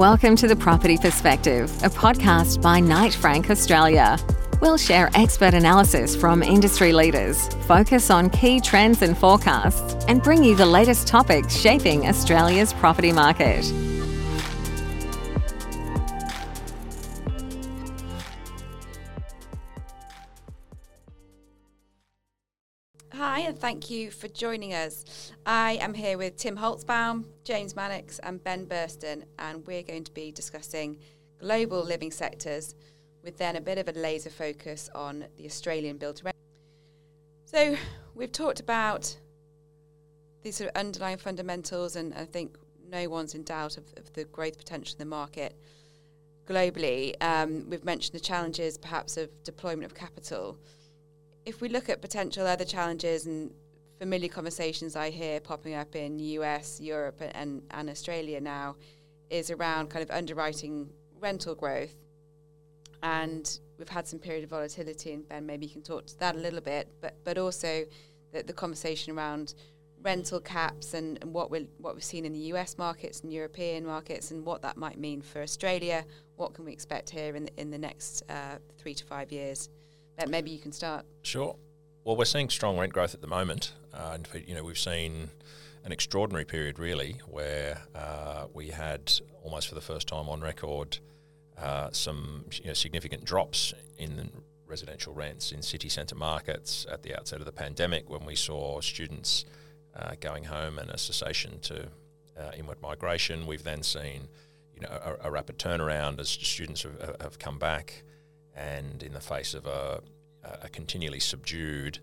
Welcome to The Property Perspective, a podcast by Knight Frank Australia. We'll share expert analysis from industry leaders, focus on key trends and forecasts, and bring you the latest topics shaping Australia's property market. Hi, and thank you for joining us. I am here with Tim Holtsbaum, James Mannix, and Ben Burston, and we're going to be discussing global living sectors with then a bit of a laser focus on the Australian build to rent. So, we've talked about these sort of underlying fundamentals, and I think no one's in doubt of, of the growth potential in the market globally. Um, we've mentioned the challenges perhaps of deployment of capital if we look at potential other challenges and familiar conversations I hear popping up in US, Europe, and, and Australia now, is around kind of underwriting rental growth. And we've had some period of volatility, and Ben, maybe you can talk to that a little bit, but but also the, the conversation around rental caps and, and what we what we've seen in the US markets and European markets, and what that might mean for Australia. What can we expect here in the, in the next uh, three to five years? Maybe you can start. Sure. Well, we're seeing strong rent growth at the moment. Uh, and, you know, we've seen an extraordinary period, really, where uh, we had almost for the first time on record uh, some you know, significant drops in residential rents in city centre markets at the outset of the pandemic when we saw students uh, going home and a cessation to uh, inward migration. We've then seen you know, a, a rapid turnaround as students have, have come back and in the face of a, a continually subdued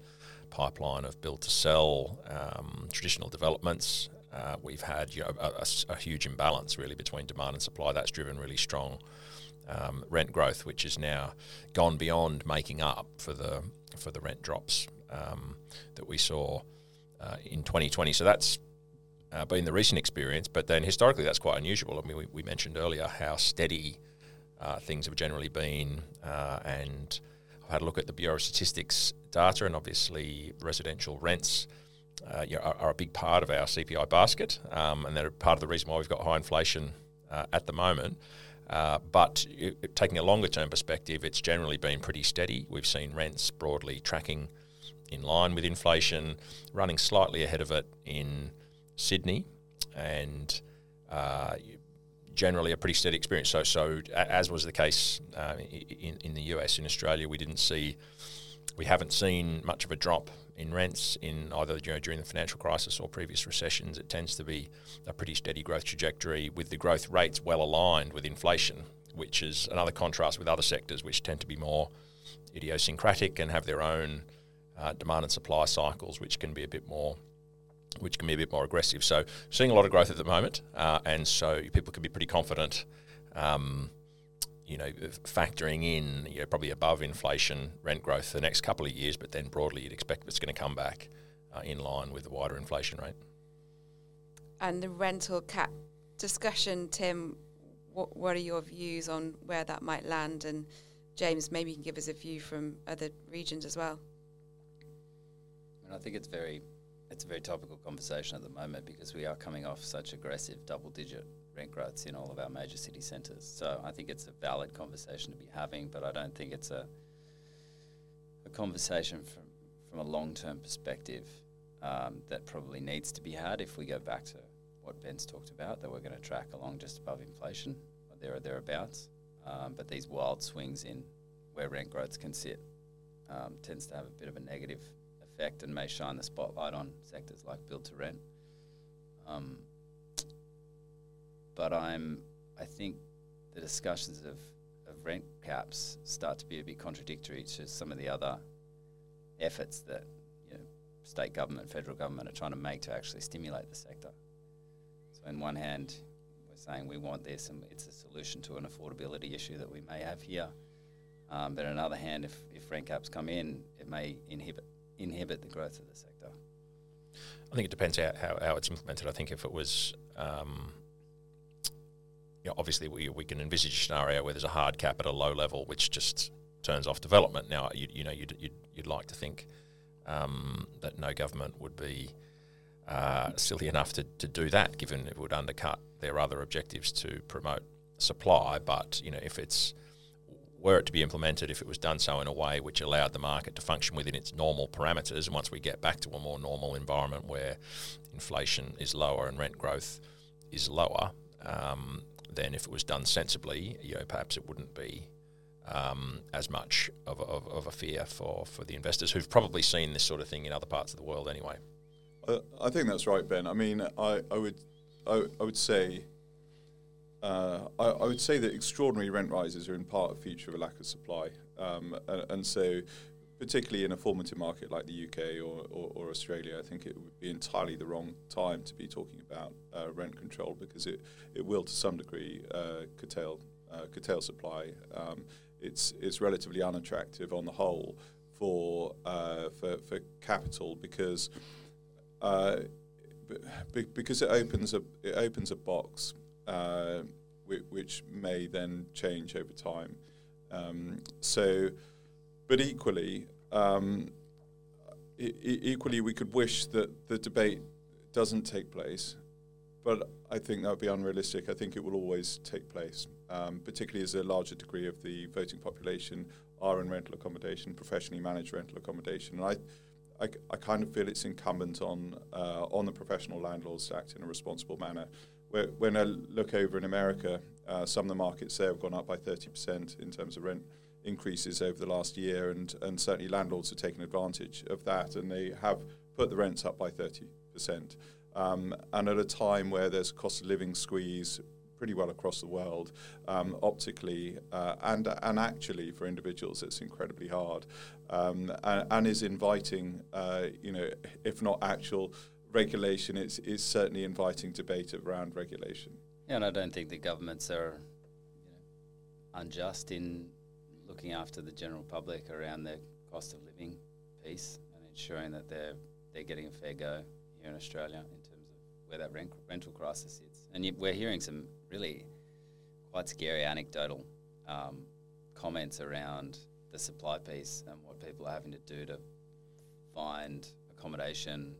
pipeline of build to sell um, traditional developments, uh, we've had you know, a, a, huge imbalance really between demand and supply. That's driven really strong um, rent growth, which has now gone beyond making up for the for the rent drops um, that we saw uh, in 2020. So that's uh, been the recent experience, but then historically that's quite unusual. I mean, we, we mentioned earlier how steady uh, things have generally been. Uh, and I've had a look at the Bureau of Statistics data, and obviously residential rents uh, you know, are, are, a big part of our CPI basket, um, and they're part of the reason why we've got high inflation uh, at the moment. Uh, but it, taking a longer term perspective, it's generally been pretty steady. We've seen rents broadly tracking in line with inflation, running slightly ahead of it in Sydney, and uh, generally a pretty steady experience. So, so as was the case uh, in in the US, in Australia, we didn't see, we haven't seen much of a drop in rents in either you know, during the financial crisis or previous recessions. It tends to be a pretty steady growth trajectory with the growth rates well aligned with inflation, which is another contrast with other sectors which tend to be more idiosyncratic and have their own uh, demand and supply cycles, which can be a bit more which can be a bit more aggressive. So seeing a lot of growth at the moment, uh, and so people can be pretty confident. Um, you know, factoring in you know, probably above inflation rent growth the next couple of years, but then broadly you'd expect it's going to come back uh, in line with the wider inflation rate. And the rental cap discussion, Tim, what, what are your views on where that might land? And James, maybe you can give us a view from other regions as well. I, mean, I think it's very it's a very topical conversation at the moment because we are coming off such aggressive double digit rent growths in all of our major city centres. So I think it's a valid conversation to be having, but I don't think it's a a conversation from from a long term perspective um, that probably needs to be had if we go back to what Ben's talked about that we're going to track along just above inflation or there or thereabouts. Um, but these wild swings in where rent growths can sit um, tends to have a bit of a negative effect and may shine the spotlight on sectors like build to rent. Um, but I'm, I think the discussions of, of rent caps start to be a bit contradictory to some of the other efforts that you know, state government, federal government are trying to make to actually stimulate the sector. So, on one hand, we're saying we want this and it's a solution to an affordability issue that we may have here. Um, but on the other hand, if, if rent caps come in, it may inhibit inhibit the growth of the sector? I think it depends how, how, how it's implemented. I think if it was, um, you know, obviously we, we can envisage a scenario where there's a hard cap at a low level, which just turns off development. Now, you, you know, you'd, you'd, you'd like to think um, that no government would be uh, silly enough to, to do that, given it would undercut their other objectives to promote supply, but you know if it's were it to be implemented, if it was done so in a way which allowed the market to function within its normal parameters, and once we get back to a more normal environment where inflation is lower and rent growth is lower, um, then if it was done sensibly, you know, perhaps it wouldn't be um, as much of, of, of, a fear for, for the investors who've probably seen this sort of thing in other parts of the world anyway. Uh, I think that's right, Ben. I mean, I, I would I, I would say uh, I, I, would say that extraordinary rent rises are in part a feature of a lack of supply, um, and, and, so particularly in a formative market like the UK or, or, or, Australia, I think it would be entirely the wrong time to be talking about uh, rent control because it, it will to some degree uh, curtail uh, curtail supply. Um, it's it's relatively unattractive on the whole for uh, for, for capital because uh, because it opens a it opens a box uh, which may then change over time. Um, so, but equally, um, e- equally, we could wish that the debate doesn't take place, but I think that would be unrealistic. I think it will always take place, um, particularly as a larger degree of the voting population are in rental accommodation, professionally managed rental accommodation, and I. I, I kind of feel it's incumbent on uh, on the professional landlords to act in a responsible manner when I look over in America, uh, some of the markets there have gone up by 30% in terms of rent increases over the last year, and, and certainly landlords have taken advantage of that, and they have put the rents up by 30%. Um, and at a time where there's cost of living squeeze pretty well across the world, um, optically uh, and and actually for individuals, it's incredibly hard, um, and, and, is inviting, uh, you know, if not actual regulation is, is certainly inviting debate around regulation. Yeah, and I don't think the governments are you know, unjust in looking after the general public around their cost of living piece and ensuring that they're they're getting a fair go here in Australia in terms of where that rent, rental crisis sits. And we're hearing some really quite scary anecdotal um, comments around the supply piece and what people are having to do to find accommodation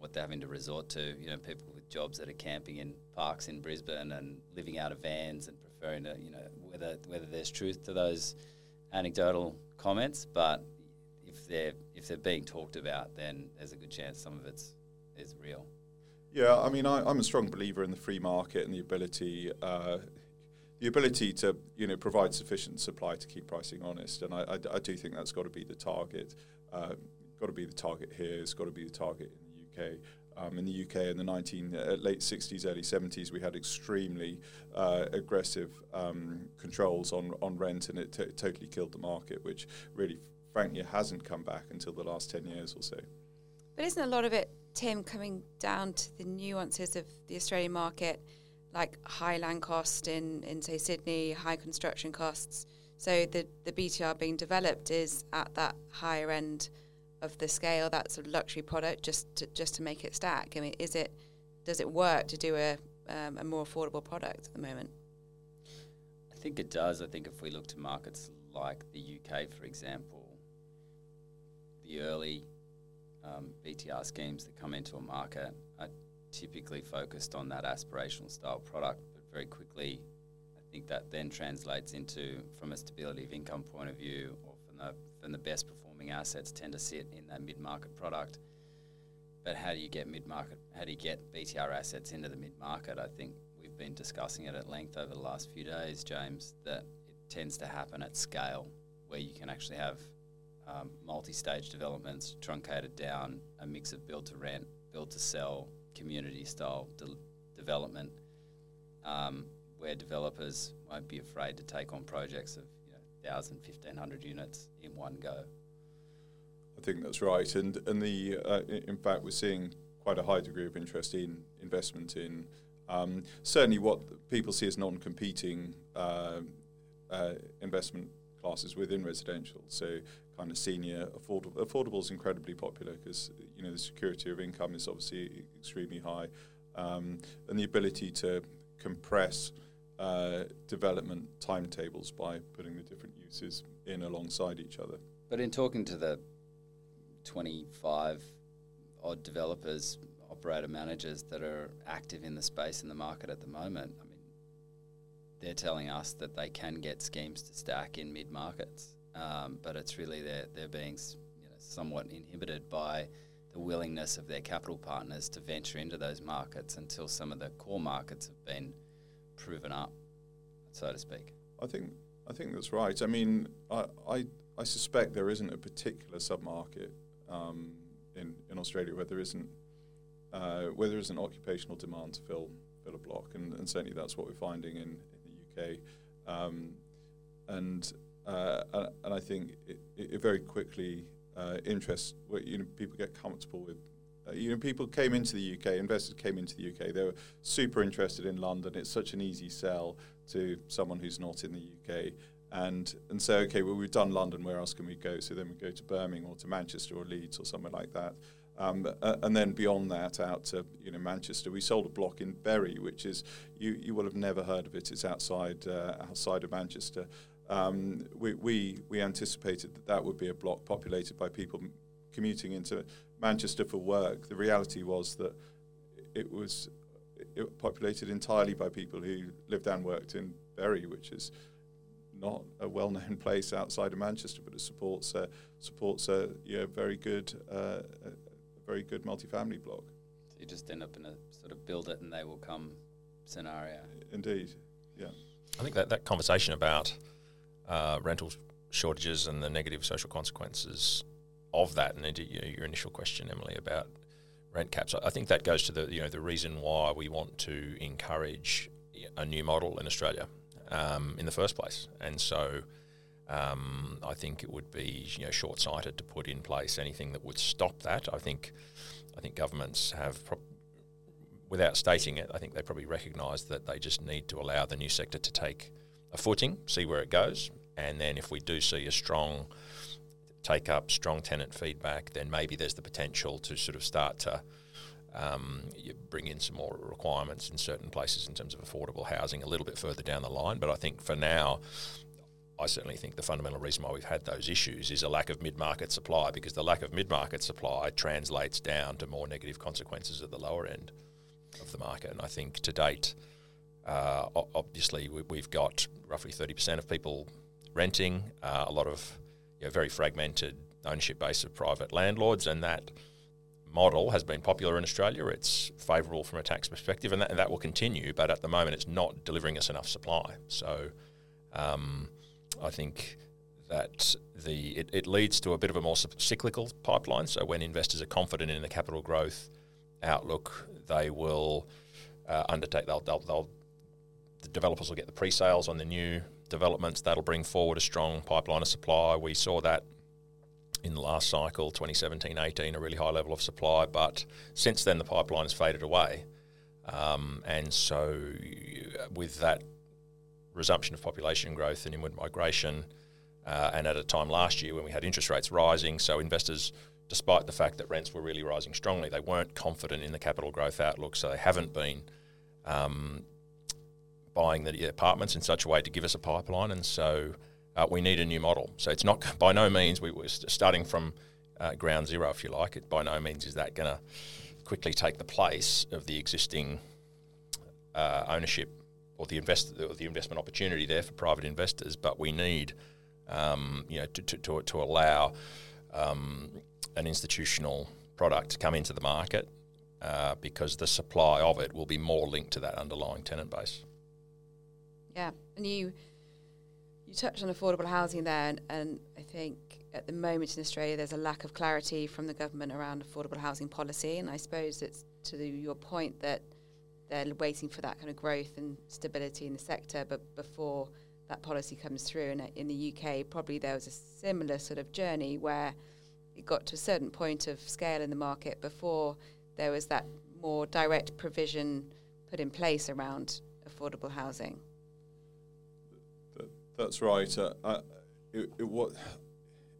what they're having to resort to. You know, people with jobs that are camping in parks in Brisbane and living out of vans and preferring to, you know, whether whether there's truth to those anecdotal comments, but if they're if they're being talked about, then there's a good chance some of it's is real. Yeah, I mean, I, am a strong believer in the free market and the ability. Uh, the ability to you know provide sufficient supply to keep pricing honest, and I, I, I do think that's got to be the target. Uh, got to be the target here. It's got to be the target Um, in the UK in the 19 uh, late 60s, early 70s, we had extremely uh, aggressive um, controls on on rent, and it t- totally killed the market, which really, frankly, hasn't come back until the last 10 years or so. But isn't a lot of it, Tim, coming down to the nuances of the Australian market, like high land cost in, in say Sydney, high construction costs? So the the BTR being developed is at that higher end of the scale that sort of luxury product just to, just to make it stack? I mean, is it does it work to do a um, a more affordable product at the moment? I think it does. I think if we look to markets like the UK, for example, the early um, BTR schemes that come into a market are typically focused on that aspirational style product, but very quickly, I think that then translates into, from a stability of income point of view, or from the from the best performing assets tend to sit in that mid market product. But how do you get mid market? How do you get BTR assets into the mid market? I think we've been discussing it at length over the last few days, James. That it tends to happen at scale, where you can actually have um, multi-stage developments truncated down, a mix of build to rent, build to sell, community style de- development, um, where developers won't be afraid to take on projects of you know, 1,000, 1,500 units in one go. I think that's right, and and the uh, in fact we're seeing quite a high degree of interest in investment in um, certainly what people see as non-competing uh, uh, investment classes within residential. So kind of senior affordable. Affordable is incredibly popular because you know the security of income is obviously extremely high, um, and the ability to compress uh, development timetables by putting the different uses in alongside each other. But in talking to the 25 odd developers, operator managers that are active in the space in the market at the moment. I mean, they're telling us that they can get schemes to stack in mid markets, um, but it's really they're they're being you know, somewhat inhibited by the willingness of their capital partners to venture into those markets until some of the core markets have been proven up, so to speak. I think I think that's right. I mean, I I, I suspect there isn't a particular submarket um, in in Australia where there isn't uh, where there isn't occupational demand to fill fill a block, and, and certainly that's what we're finding in, in the UK. Um, and uh, and I think it, it very quickly uh, interest you know people get comfortable with. Uh, you know, people came into the UK. Investors came into the UK. They were super interested in London. It's such an easy sell to someone who's not in the UK, and and say, okay, well, we've done London. Where else can we go? So then we go to Birmingham or to Manchester or Leeds or somewhere like that. Um, uh, and then beyond that, out to you know Manchester, we sold a block in Bury, which is you, you will have never heard of it. It's outside uh, outside of Manchester. Um, we, we we anticipated that that would be a block populated by people commuting into Manchester for work. The reality was that it was it populated entirely by people who lived and worked in Bury, which is not a well-known place outside of Manchester, but it supports uh, supports a you know, very good uh, very good multifamily block. So you just end up in a sort of build it and they will come scenario. Indeed, yeah. I think that, that conversation about uh, rental shortages and the negative social consequences of that, and your initial question, Emily, about rent caps, I think that goes to the you know the reason why we want to encourage a new model in Australia um, in the first place, and so um, I think it would be you know short-sighted to put in place anything that would stop that. I think I think governments have, pro- without stating it, I think they probably recognise that they just need to allow the new sector to take a footing, see where it goes, and then if we do see a strong take up, strong tenant feedback, then maybe there's the potential to sort of start to um, bring in some more requirements in certain places in terms of affordable housing a little bit further down the line. But I think for now, I certainly think the fundamental reason why we've had those issues is a lack of mid market supply because the lack of mid market supply translates down to more negative consequences at the lower end of the market. And I think to date, uh, obviously, we, have got roughly 30% of people renting, uh, a lot of you know, very fragmented ownership base of private landlords, and that model has been popular in Australia. It's favourable from a tax perspective, and that, and that will continue. But at the moment, it's not delivering us enough supply. So, um, I think that the it, it, leads to a bit of a more cyclical pipeline. So when investors are confident in the capital growth outlook, they will uh, undertake. They'll, they'll, they'll the developers will get the pre-sales on the new developments. That'll bring forward a strong pipeline of supply. We saw that in the last cycle, 2017-18, a really high level of supply. But since then, the pipeline has faded away. Um, and so, with that resumption of population growth and inward migration, uh, and at a time last year when we had interest rates rising, so investors, despite the fact that rents were really rising strongly, they weren't confident in the capital growth outlook, so they haven't been um, buying the apartments in such a way to give us a pipeline, and so uh, we need a new model. So it's not by no means we were starting from uh, ground zero, if you like. It by no means is that going to quickly take the place of the existing uh, ownership or the invest or the investment opportunity there for private investors, but we need um, you know to, to, to, to allow um, an institutional product to come into the market uh, because the supply of it will be more linked to that underlying tenant base. Yeah, and you you touched on affordable housing there, and, and I think at the moment in Australia there's a lack of clarity from the government around affordable housing policy, and I suppose it's to the, your point that they're waiting for that kind of growth and stability in the sector. But before that policy comes through, and in the UK, probably there was a similar sort of journey where it got to a certain point of scale in the market before there was that more direct provision put in place around affordable housing. That's right. Uh, uh, it, it, what,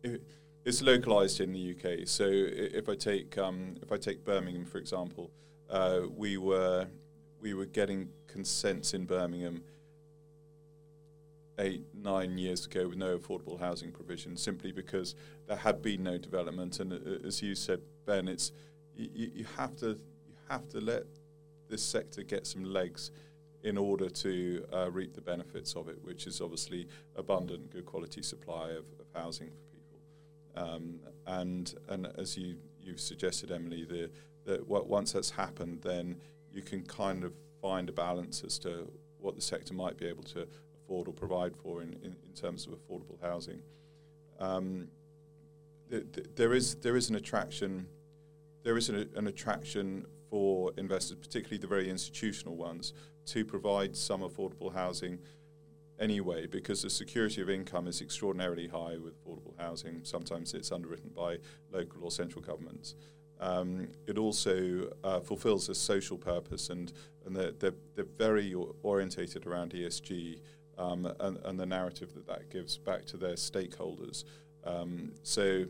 it, it's localized in the UK. So if I take um, if I take Birmingham for example, uh, we were we were getting consents in Birmingham eight, nine years ago with no affordable housing provision, simply because there had been no development. And uh, as you said, Ben, it's you, you have to you have to let this sector get some legs in order to uh, reap the benefits of it, which is obviously abundant, good quality supply of, of housing for people. Um, and and as you you've suggested, Emily, the that once that's happened, then you can kind of find a balance as to what the sector might be able to afford or provide for in, in, in terms of affordable housing. Um, there is there is an attraction there is an, an, attraction for investors, particularly the very institutional ones, to provide some affordable housing anyway, because the security of income is extraordinarily high with affordable housing. Sometimes it's underwritten by local or central governments. Um, it also uh, fulfills a social purpose, and, and they're, they're, they're very orientated around ESG um, and, and, the narrative that that gives back to their stakeholders. Um, so,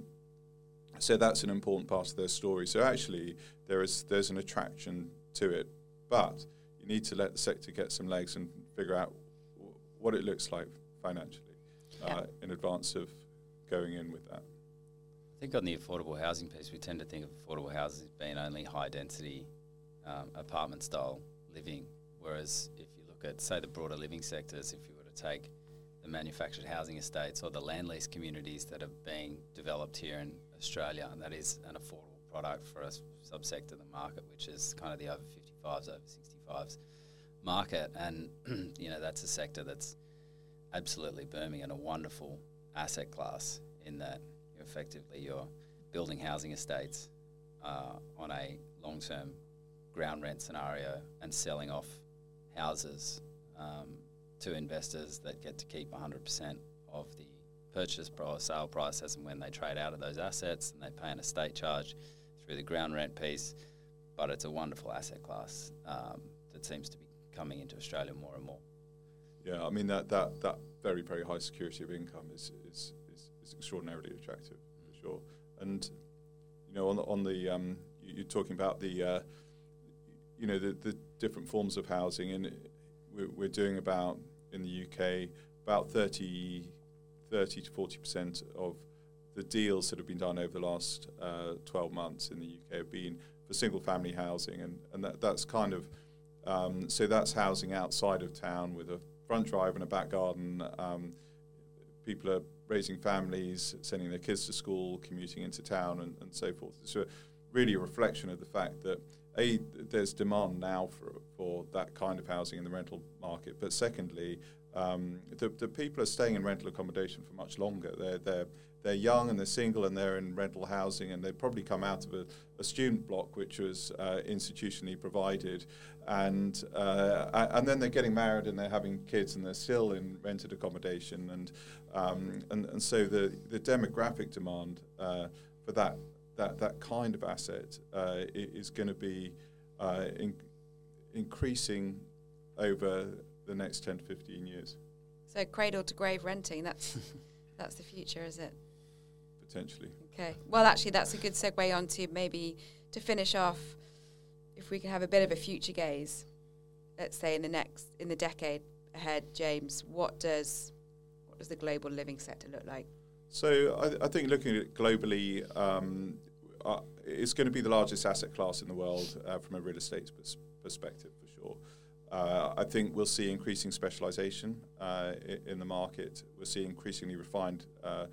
so that's an important part of their story. So actually, there is there's an attraction to it, but need to let the sector get some legs and figure out w- what it looks like financially uh, yeah. in advance of going in with that. I think on the affordable housing piece, we tend to think of affordable houses as being only high density um, apartment style living. Whereas if you look at, say, the broader living sectors, if you were to take the manufactured housing estates or the land lease communities that are being developed here in Australia, and that is an affordable product for a subsector of the market, which is kind of the over 55s, over 65s market. And, you know, that's a sector that's absolutely booming and a wonderful asset class in that effectively you're building housing estates uh, on a long term ground rent scenario and selling off houses um, to investors that get to keep 100% of the purchase or sale price as and when they trade out of those assets and they pay an estate charge through the ground rent piece. But it's a wonderful asset class um, that seems to be coming into Australia more and more. Yeah, I mean that, that, that very very high security of income is, is is extraordinarily attractive for sure. And you know, on the, on the um, you're talking about the uh, you know the, the different forms of housing, and we're, we're doing about in the UK about 30, 30 to 40 percent of the deals that have been done over the last uh, 12 months in the UK have been for single family housing, and, and that, that's kind of um, so that's housing outside of town with a front drive and a back garden. Um, people are raising families, sending their kids to school, commuting into town, and, and so forth. A, really a reflection of the fact that a there's demand now for for that kind of housing in the rental market, but secondly, um, the, the people are staying in rental accommodation for much longer. They're they're they're young and they're single and they're in rental housing and they probably come out of a, a student block which was uh, institutionally provided and uh, and then they're getting married and they're having kids and they're still in rented accommodation and um, and, and so the, the demographic demand uh, for that that that kind of asset uh, is going to be uh, in, increasing over the next 10 to 15 years. So cradle to grave renting that's that's the future is it? Potentially. Okay. Well actually that's a good segue on to maybe to finish off if we can have a bit of a future gaze, let's say in the next in the decade ahead, James, what does what does the global living sector look like? So I, I think looking at it globally, um, uh, it's going to be the largest asset class in the world uh, from a real estate pers- perspective for sure. Uh, I think we'll see increasing specialization uh, in the market. We'll see increasingly refined uh,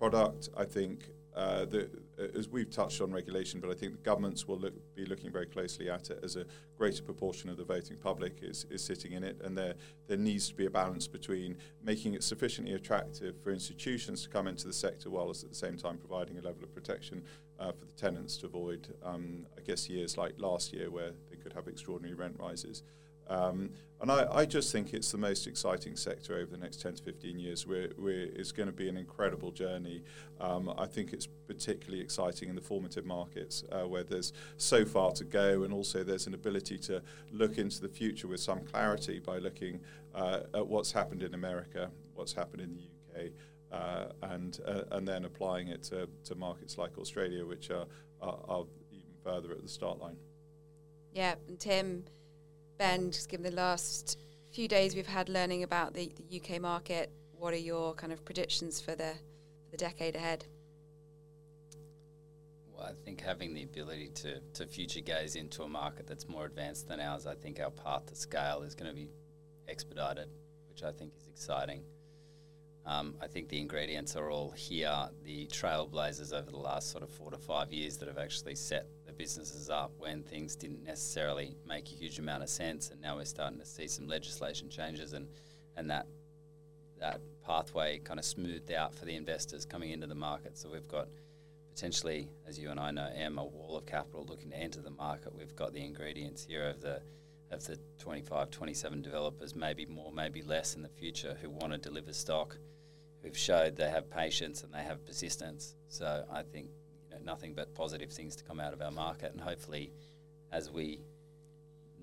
product. I think uh, the, as we've touched on regulation, but I think the governments will look, be looking very closely at it as a greater proportion of the voting public is, is sitting in it, and there there needs to be a balance between making it sufficiently attractive for institutions to come into the sector, while at the same time providing a level of protection uh, for the tenants to avoid, um, I guess, years like last year where they could have extraordinary rent rises. Um, and I, I, just think it's the most exciting sector over the next 10 to 15 years. We're, we're, it's going to be an incredible journey. Um, I think it's particularly exciting in the formative markets uh, where there's so far to go, and also there's an ability to look into the future with some clarity by looking uh, at what's happened in America, what's happened in the UK. Uh, and uh, and then applying it to, to markets like Australia, which are, are, are even further at the start line. Yeah, and Tim, Ben, just given the last few days we've had learning about the, the UK market, what are your kind of predictions for the, the decade ahead? Well, I think having the ability to, to future gaze into a market that's more advanced than ours, I think our path to scale is going to be expedited, which I think is exciting. Um, I think the ingredients are all here. The trailblazers over the last sort of four to five years that have actually set businesses up when things didn't necessarily make a huge amount of sense, and now we're starting to see some legislation changes, and and that that pathway kind of smoothed out for the investors coming into the market. So we've got potentially, as you and I know, Em, a wall of capital looking to enter the market. We've got the ingredients here of the of the 25, 27 developers, maybe more, maybe less in the future, who want to deliver stock, who've showed they have patience and they have persistence. So I think nothing but positive things to come out of our market, and hopefully, as we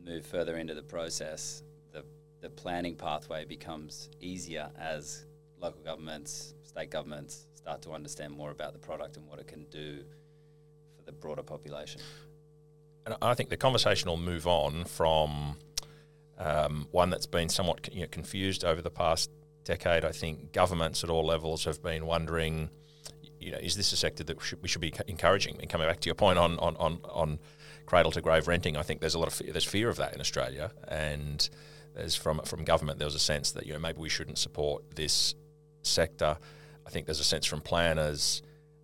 move further into the process, the the planning pathway becomes easier as local governments, state governments start to understand more about the product and what it can do for the broader population. And I think the conversation will move on from um, one that's been somewhat you know, confused over the past decade. I think governments at all levels have been wondering, you know, is this a sector that we should be encouraging? And coming back to your point on on, on, on cradle to grave renting, I think there's a lot of fear, there's fear of that in Australia, and there's from from government there was a sense that you know maybe we shouldn't support this sector. I think there's a sense from planners,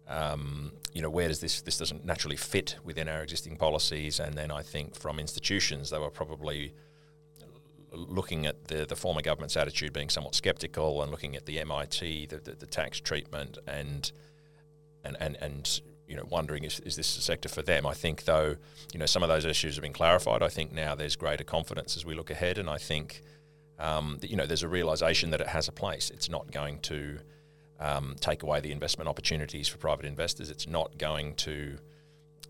um, you know, where does this this doesn't naturally fit within our existing policies, and then I think from institutions they were probably looking at the, the former government's attitude being somewhat sceptical and looking at the MIT, the, the, the tax treatment, and and and and you know wondering is, is this a sector for them. I think though, you know, some of those issues have been clarified. I think now there's greater confidence as we look ahead, and I think um, that, you know there's a realization that it has a place. It's not going to um, take away the investment opportunities for private investors. It's not going to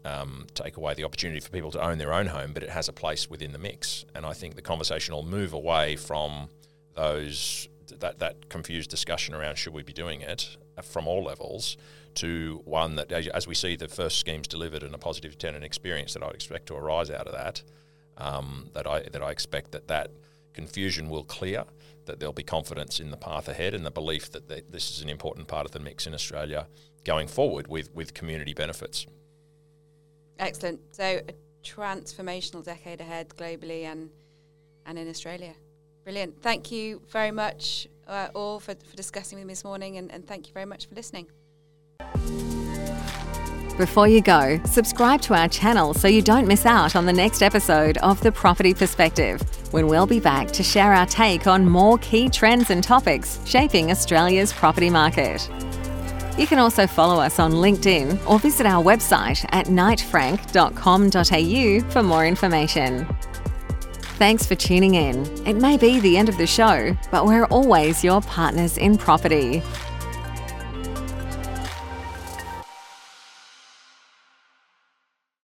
um, take away the opportunity for people to own their own home, but it has a place within the mix. And I think the conversation will move away from those that that confused discussion around should we be doing it uh, from all levels to one that, as we see the first schemes delivered and a positive tenant experience that I'd expect to arise out of that, um, that I that I expect that that confusion will clear that there'll be confidence in the path ahead and the belief that this is an important part of the mix in Australia going forward with, with community benefits. Excellent. So, a transformational decade ahead globally and, and in Australia. Brilliant. Thank you very much, uh, all, for, for discussing with me this morning, and, and thank you very much for listening. Before you go, subscribe to our channel so you don't miss out on the next episode of The Property Perspective, when we'll be back to share our take on more key trends and topics shaping Australia's property market. You can also follow us on LinkedIn or visit our website at knightfrank.com.au for more information. Thanks for tuning in. It may be the end of the show, but we're always your partners in property.